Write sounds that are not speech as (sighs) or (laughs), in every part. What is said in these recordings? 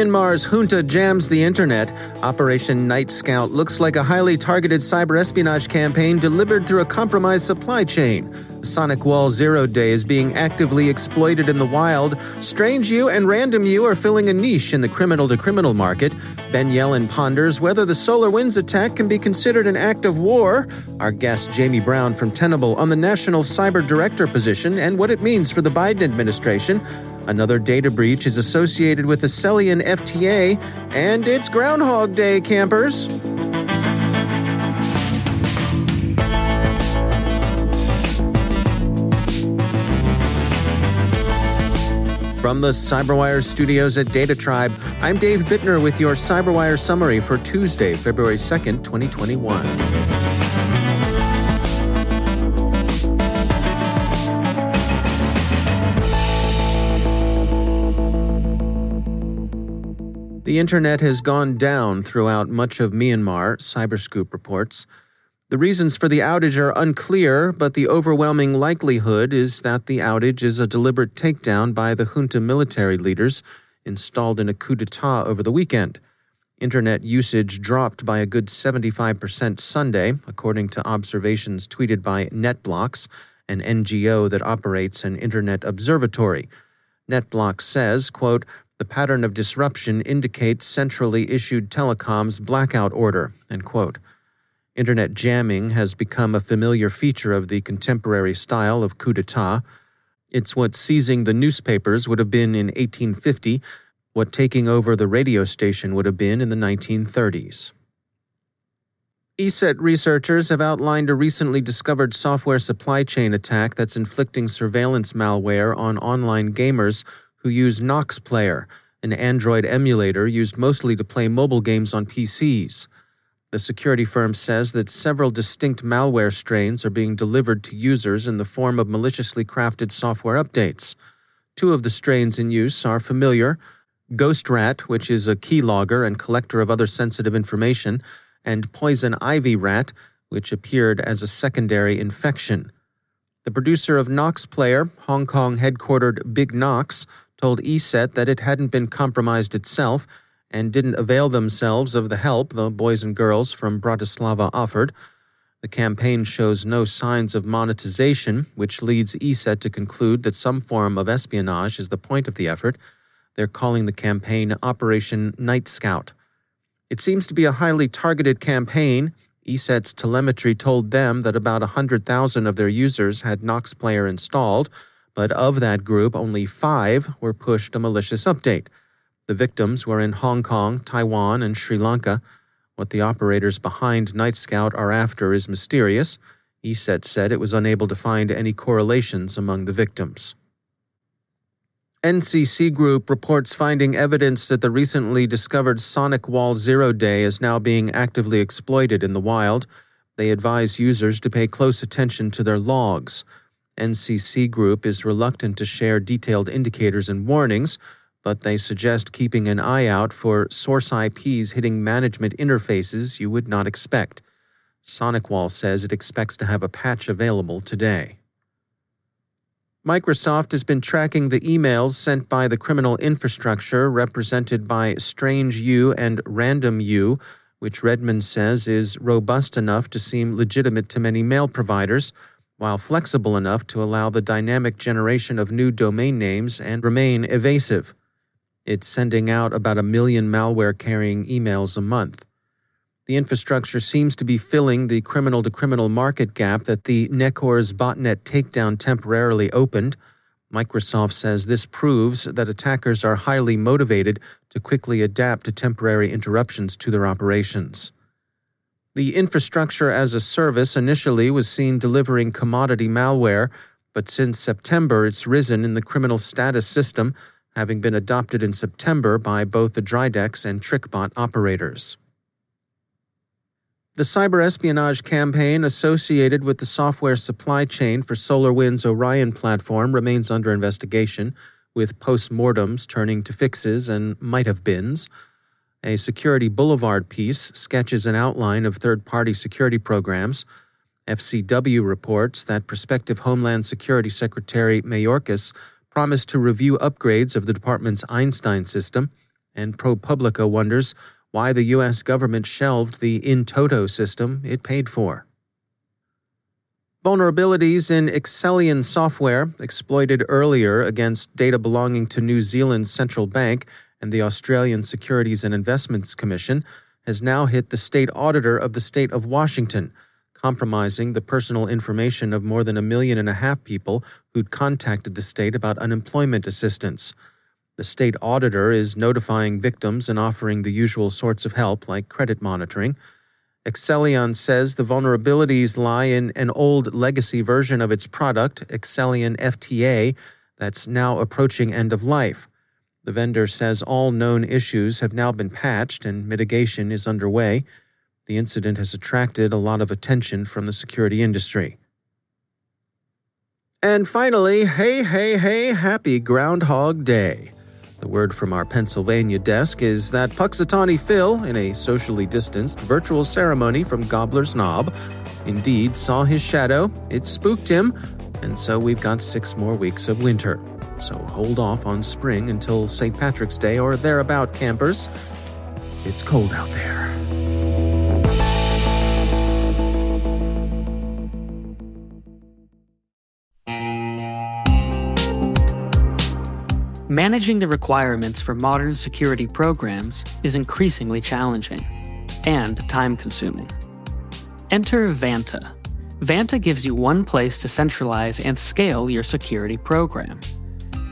Myanmar's junta jams the internet. Operation Night Scout looks like a highly targeted cyber espionage campaign delivered through a compromised supply chain. SonicWall Zero Day is being actively exploited in the wild. Strange U and Random U are filling a niche in the criminal to criminal market. Ben Yelin ponders whether the SolarWinds attack can be considered an act of war. Our guest, Jamie Brown from Tenable, on the National Cyber Director position and what it means for the Biden administration. Another data breach is associated with the Accellion FTA, and it's Groundhog Day, campers. From the CyberWire studios at DataTribe, I'm Dave Bittner with your CyberWire summary for Tuesday, February 2nd, 2021. The internet has gone down throughout much of Myanmar, Cyberscoop reports. The reasons for the outage are unclear, but the overwhelming likelihood is that the outage is a deliberate takedown by the junta military leaders installed in a coup d'etat over the weekend. Internet usage dropped by a good 75% Sunday, according to observations tweeted by NetBlocks, an NGO that operates an internet observatory. NetBlocks says, quote, the pattern of disruption indicates centrally issued telecom's blackout order. Internet jamming has become a familiar feature of the contemporary style of coup d'etat. It's what seizing the newspapers would have been in 1850, what taking over the radio station would have been in the 1930s. ESET researchers have outlined a recently discovered software supply chain attack that's inflicting surveillance malware on online gamers who use Nox Player, an Android emulator used mostly to play mobile games on PCs. The security firm says that several distinct malware strains are being delivered to users in the form of maliciously crafted software updates. Two of the strains in use are familiar GhostRat, which is a keylogger and collector of other sensitive information, and Poison Ivy Rat, which appeared as a secondary infection. The producer of Nox Player, Hong Kong headquartered BigNox, told ESET that it hadn't been compromised itself and didn't avail themselves of the help the boys and girls from Bratislava offered. The campaign shows no signs of monetization, which leads ESET to conclude that some form of espionage is the point of the effort. They're calling the campaign Operation Night Scout. It seems to be a highly targeted campaign. ESET's telemetry told them that about 100,000 of their users had Nox Player installed, but of that group, only five were pushed a malicious update. The victims were in Hong Kong, Taiwan, and Sri Lanka. What the operators behind Night Scout are after is mysterious. ESET said it was unable to find any correlations among the victims. NCC Group reports finding evidence that the recently discovered SonicWall Zero Day is now being actively exploited in the wild. They advise users to pay close attention to their logs. NCC Group is reluctant to share detailed indicators and warnings but they suggest keeping an eye out for source IPs hitting management interfaces you would not expect. SonicWall says it expects to have a patch available today. Microsoft has been tracking the emails sent by the criminal infrastructure represented by Strange U and Random U, which Redmond says is robust enough to seem legitimate to many mail providers, while flexible enough to allow the dynamic generation of new domain names and remain evasive. It's sending out about a million malware carrying emails a month. The infrastructure seems to be filling the criminal to criminal market gap that the Necurs botnet takedown temporarily opened. Microsoft says this proves that attackers are highly motivated to quickly adapt to temporary interruptions to their operations. The infrastructure as a service initially was seen delivering commodity malware, but since September it's risen in the criminal status system, having been adopted in September by both the Dridex and TrickBot operators. The cyber espionage campaign associated with the software supply chain for SolarWinds Orion platform remains under investigation, with postmortems turning to fixes and might have beens. A Security Boulevard piece sketches an outline of third party security programs. FCW reports that prospective Homeland Security Secretary Mayorkas promised to review upgrades of the department's Einstein system, and ProPublica wonders why the U.S. government shelved the In Toto system it paid for. Vulnerabilities in Accellion software, exploited earlier against data belonging to New Zealand's central bank and the Australian Securities and Investments Commission, has now hit the state auditor of the state of Washington, compromising the personal information of more than a million and a half people who'd contacted the state about unemployment assistance. The state auditor is notifying victims and offering the usual sorts of help like credit monitoring. Accellion says the vulnerabilities lie in an old legacy version of its product, Accellion FTA, that's now approaching end of life. The vendor says all known issues have now been patched and mitigation is underway. The incident has attracted a lot of attention from the security industry. And finally, hey, hey, hey, happy Groundhog Day. The word from our Pennsylvania desk is that Punxsutawney Phil, in a socially distanced virtual ceremony from Gobbler's Knob, indeed saw his shadow. It spooked him, and so we've got six more weeks of winter. So hold off on spring until St. Patrick's Day or thereabout, campers. It's cold out there. Managing the requirements for modern security programs is increasingly challenging and time consuming. Enter Vanta. Vanta gives you one place to centralize and scale your security program.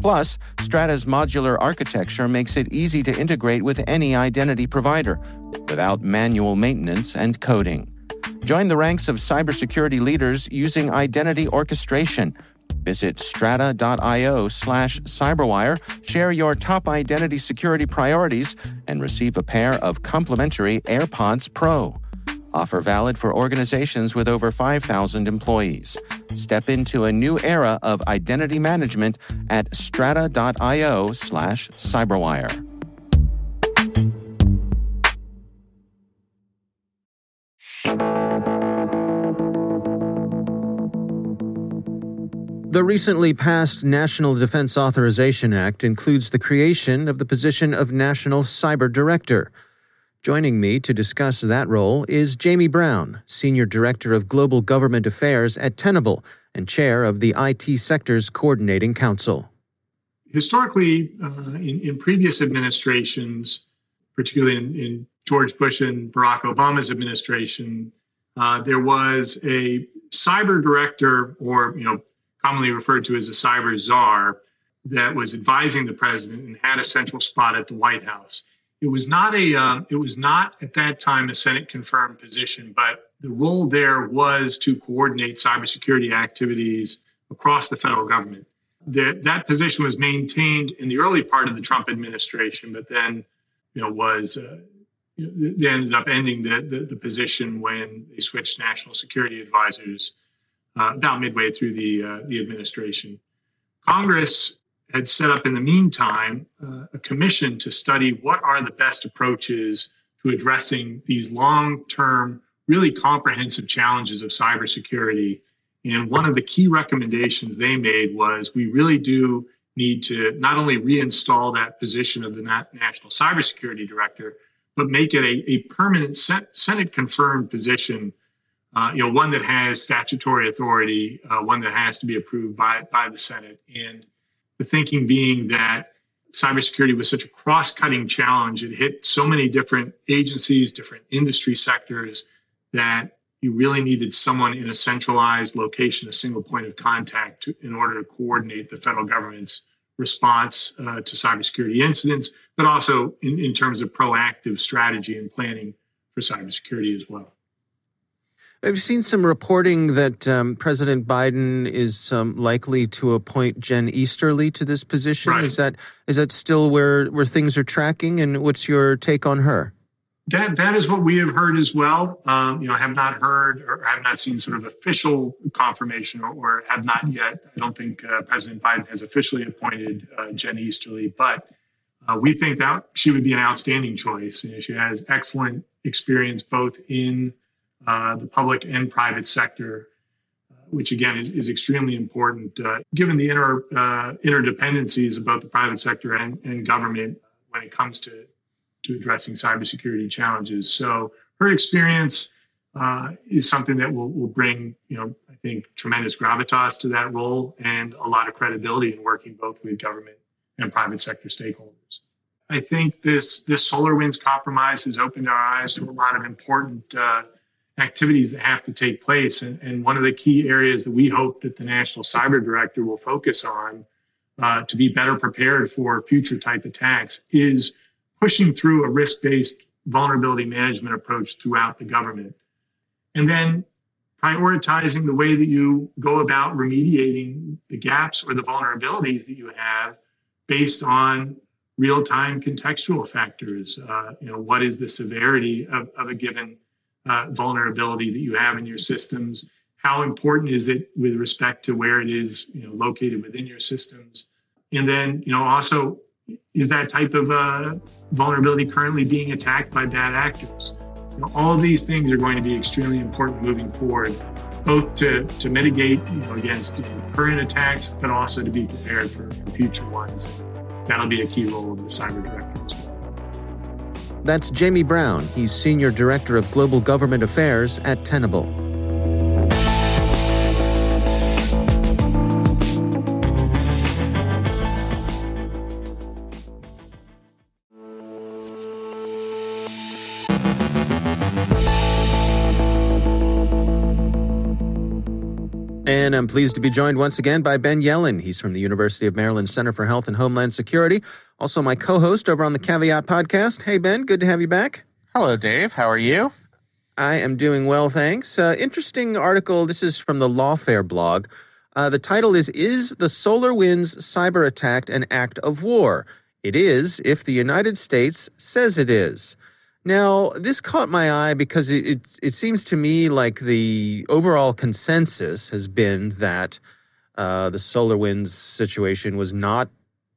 Plus, Strata's modular architecture makes it easy to integrate with any identity provider without manual maintenance and coding. Join the ranks of cybersecurity leaders using identity orchestration Visit strata.io slash cyberwire, share your top identity security priorities, and receive a pair of complimentary AirPods Pro. Offer valid for organizations with over 5,000 employees. Step into a new era of identity management at strata.io slash cyberwire. The recently passed National Defense Authorization Act includes the creation of the position of National Cyber Director. Joining me to discuss that role is Jamie Brown, Senior Director of Global Government Affairs at Tenable, and chair of the IT sector's coordinating council. Historically, uh, in, in, previous administrations, particularly in, in, George Bush and Barack Obama's administration, uh, there was a cyber director, or you know, commonly referred to as a cyber czar, that was advising the president and had a central spot at the White House. It was not a uh, it was not at that time a Senate confirmed position, but the role there was to coordinate cybersecurity activities across the federal government. That that position was maintained in the early part of the Trump administration, but then you know was uh, they ended up ending the, the, the position when they switched national security advisors uh, about midway through the uh, the administration. Congress had set up in the meantime uh, a commission to study what are the best approaches to addressing these long-term, really comprehensive challenges of cybersecurity. And one of the key recommendations they made was we really do need to not only reinstall that position of the National Cybersecurity Director, but make it a, a permanent Senate confirmed position. Uh, you know, one that has statutory authority, uh, one that has to be approved by by the Senate, and the thinking being that cybersecurity was such a cross-cutting challenge; it hit so many different agencies, different industry sectors, that you really needed someone in a centralized location, a single point of contact, to, in order to coordinate the federal government's response uh, to cybersecurity incidents, but also in, in terms of proactive strategy and planning for cybersecurity as well. I've seen some reporting that um, President Biden is um, likely to appoint Jen Easterly to this position. Right. Is that is that still where where things are tracking? And what's your take on her? That that is what we have heard as well. Um, you know, have not heard or have not seen sort of official confirmation, or, or have not yet. I don't think uh, President Biden has officially appointed uh, Jen Easterly, but uh, we think that she would be an outstanding choice. You know, she has excellent experience both in uh, the public and private sector, uh, which again is, is extremely important uh, given the inter interdependencies of both the private sector and, and government when it comes to to addressing cybersecurity challenges. So her experience uh, is something that will, will bring, you know, I think tremendous gravitas to that role and a lot of credibility in working both with government and private sector stakeholders. I think this this SolarWinds compromise has opened our eyes to a lot of important uh, activities that have to take place. And, and, one of the key areas that we hope that the National Cyber Director will focus on uh, to be better prepared for future type attacks is pushing through a risk based vulnerability management approach throughout the government. And then prioritizing the way that you go about remediating the gaps or the vulnerabilities that you have based on real time contextual factors. Uh, you know, what is the severity of, of a given uh, vulnerability that you have in your systems? How important is it with respect to where it is, you know, located within your systems? And then, you know, also is that type of uh, vulnerability currently being attacked by bad actors? You know, all these things are going to be extremely important moving forward, both to, to mitigate you know, against current attacks, but also to be prepared for, for future ones. That'll be a key role of the cyber director as well. That's Jamie Brown. He's Senior Director of Global Government Affairs at Tenable. And I'm pleased to be joined once again by Ben Yelin. He's from the University of Maryland Center for Health and Homeland Security. Also, my co host over on the Caveat podcast. Hey, Ben, good to have you back. Hello, Dave. How are you? I am doing well, thanks. Uh, interesting article. This is from the Lawfare blog. Uh, the title is Is the SolarWinds cyber attack an act of war? It is if the United States says it is. Now, this caught my eye because it, it, it seems to me like the overall consensus has been that uh, the SolarWinds situation was not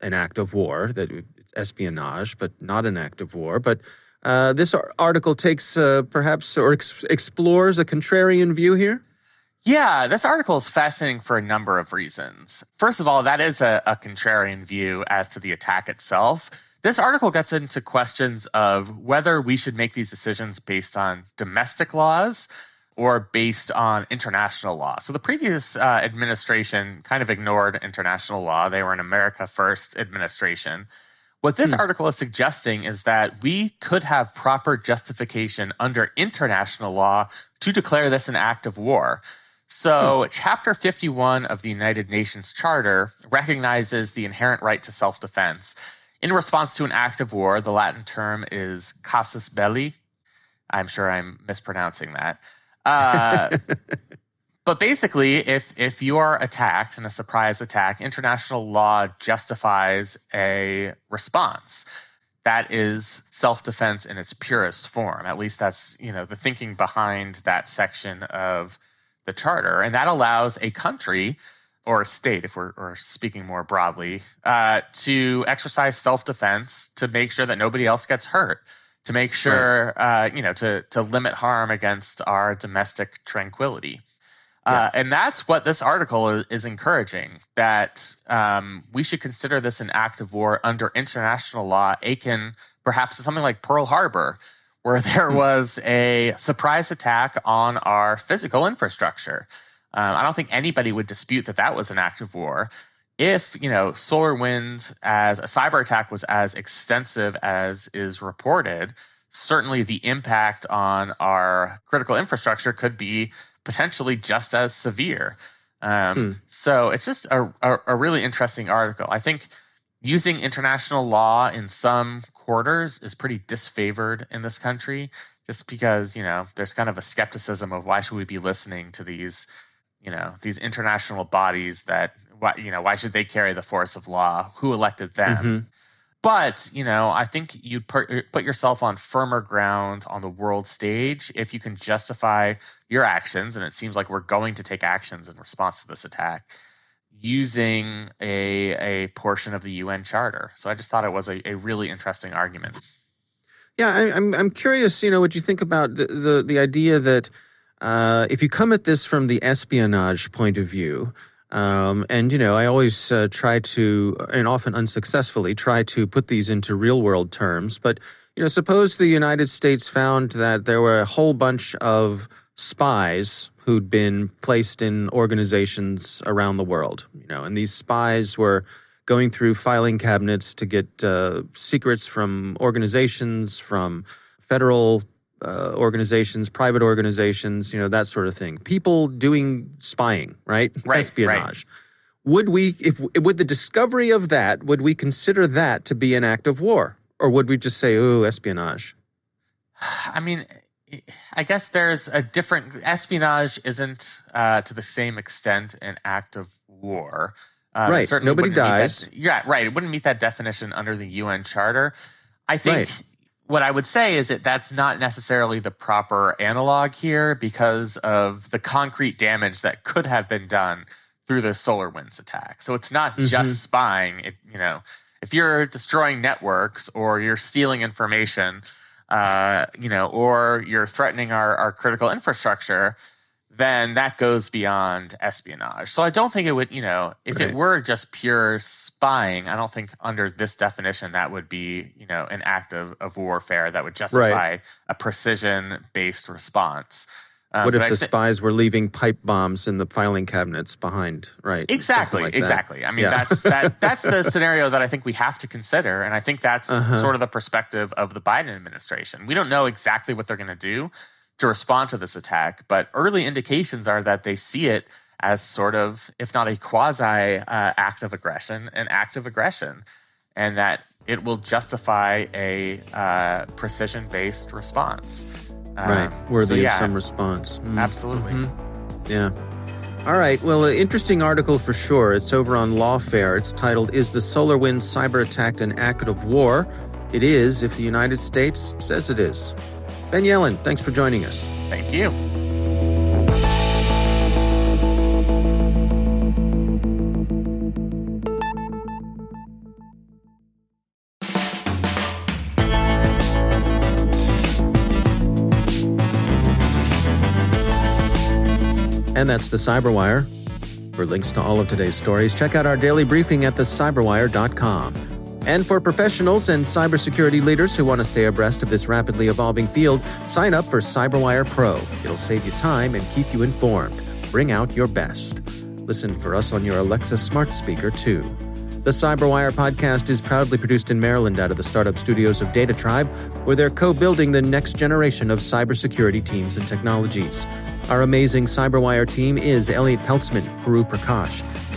an act of war, that it's espionage, but not an act of war. But uh, this article takes uh, perhaps or ex- explores a contrarian view here. Yeah, this article is fascinating for a number of reasons. First of all, that is a, a contrarian view as to the attack itself. This article gets into questions of whether we should make these decisions based on domestic laws or based on international law. So the previous uh, administration kind of ignored international law. They were an America First administration. What this hmm. article is suggesting is that we could have proper justification under international law to declare this an act of war. So, hmm. Chapter 51 of the United Nations Charter recognizes the inherent right to self defense. In response to an act of war, the Latin term is casus belli. I'm sure I'm mispronouncing that. Uh, (laughs) but basically, if if you are attacked in a surprise attack, international law justifies a response. That is self-defense in its purest form. At least that's you know the thinking behind that section of the charter, and that allows a country or a state, if we're, we're speaking more broadly, uh, to exercise self-defense to make sure that nobody else gets hurt to make sure right. uh, you know to to limit harm against our domestic tranquility. Uh, yeah. Uh, and that's what this article is, is encouraging that um, we should consider this an act of war under international law, akin perhaps to something like Pearl Harbor, where (laughs) there hmm. was a surprise attack on our physical infrastructure. Um, I don't think anybody would dispute that that was an act of war if you know solar wind as a cyber attack was as extensive as is reported, certainly the impact on our critical infrastructure could be potentially just as severe. Um, hmm. So it's just a, a, a, really interesting article. I think using international law in some quarters is pretty disfavored in this country, just because you know there's kind of a skepticism of why should we be listening to these you know these international bodies that why you know why should they carry the force of law? Who elected them? Mm-hmm. but you know i think you put, put yourself on firmer ground on the world stage if you can justify your actions and it seems like we're going to take actions in response to this attack using a, a portion of the un charter. So i just thought it was a, a really interesting argument. Yeah I, I'm, I'm curious you know what you think about the, the, the idea that uh, if you come at this from the espionage point of view, um, and you know, I always uh, try to, and often unsuccessfully, try to put these into real world terms. But you know, suppose the United States found that there were a whole bunch of spies who'd been placed in organizations around the world. You know, and these spies were going through filing cabinets to get uh, secrets from organizations, from federal uh, organizations, private organizations, you know, that sort of thing. People doing spying, right? (laughs) right Espionage. Right. Would we, if would the discovery of that, would we consider that to be an act of war, or would we just say, "Oh, espionage"? (sighs) I mean, I guess there's a different espionage isn't uh, to the same extent an act of war. Uh, right. Nobody dies. That, yeah. Right. It wouldn't meet that definition under the UN Charter. I think right what I would say is that that's not necessarily the proper analog here because of the concrete damage that could have been done through the SolarWinds attack. So it's not mm-hmm. just spying. It, you know, if you're destroying networks or you're stealing information, uh, you know, or you're threatening our, our critical infrastructure, then that goes beyond espionage. So I don't think it would, you know, if right. it were just pure spying, I don't think under this definition that would be, you know, an act of, of warfare that would justify right. a precision based response. Um, what if the th- spies were leaving pipe bombs in the filing cabinets behind? Right. Exactly. Like exactly. I mean, yeah. that's that. (laughs) That's the scenario that I think we have to consider, and I think that's uh-huh. sort of the perspective of the Biden administration. We don't know exactly what they're going to do, to respond to this attack, but early indications are that they see it as sort of, if not a quasi uh, act of aggression, an act of aggression, and that it will justify a uh, precision based response. Um, right, worthy so yeah, of some response. Mm. Absolutely. Mm-hmm. Yeah. All right. Well, an interesting article for sure. It's over on Lawfare. It's titled Is the SolarWinds Cyber Attack an Act of War? It is if the United States says it is. Ben Yelin, thanks for joining us. Thank you. And that's the Cyberwire. For links to all of today's stories, check out our daily briefing at thecyberwire.com. And for professionals and cybersecurity leaders who want to stay abreast of this rapidly evolving field, sign up for CyberWire Pro. It'll save you time and keep you informed. Bring out your best. Listen for us on your Alexa smart speaker, too. The CyberWire podcast is proudly produced in Maryland out of the startup studios of DataTribe, where they're co building the next generation of cybersecurity teams and technologies. Our amazing CyberWire team is Elliot Peltzman, Puru Prakash,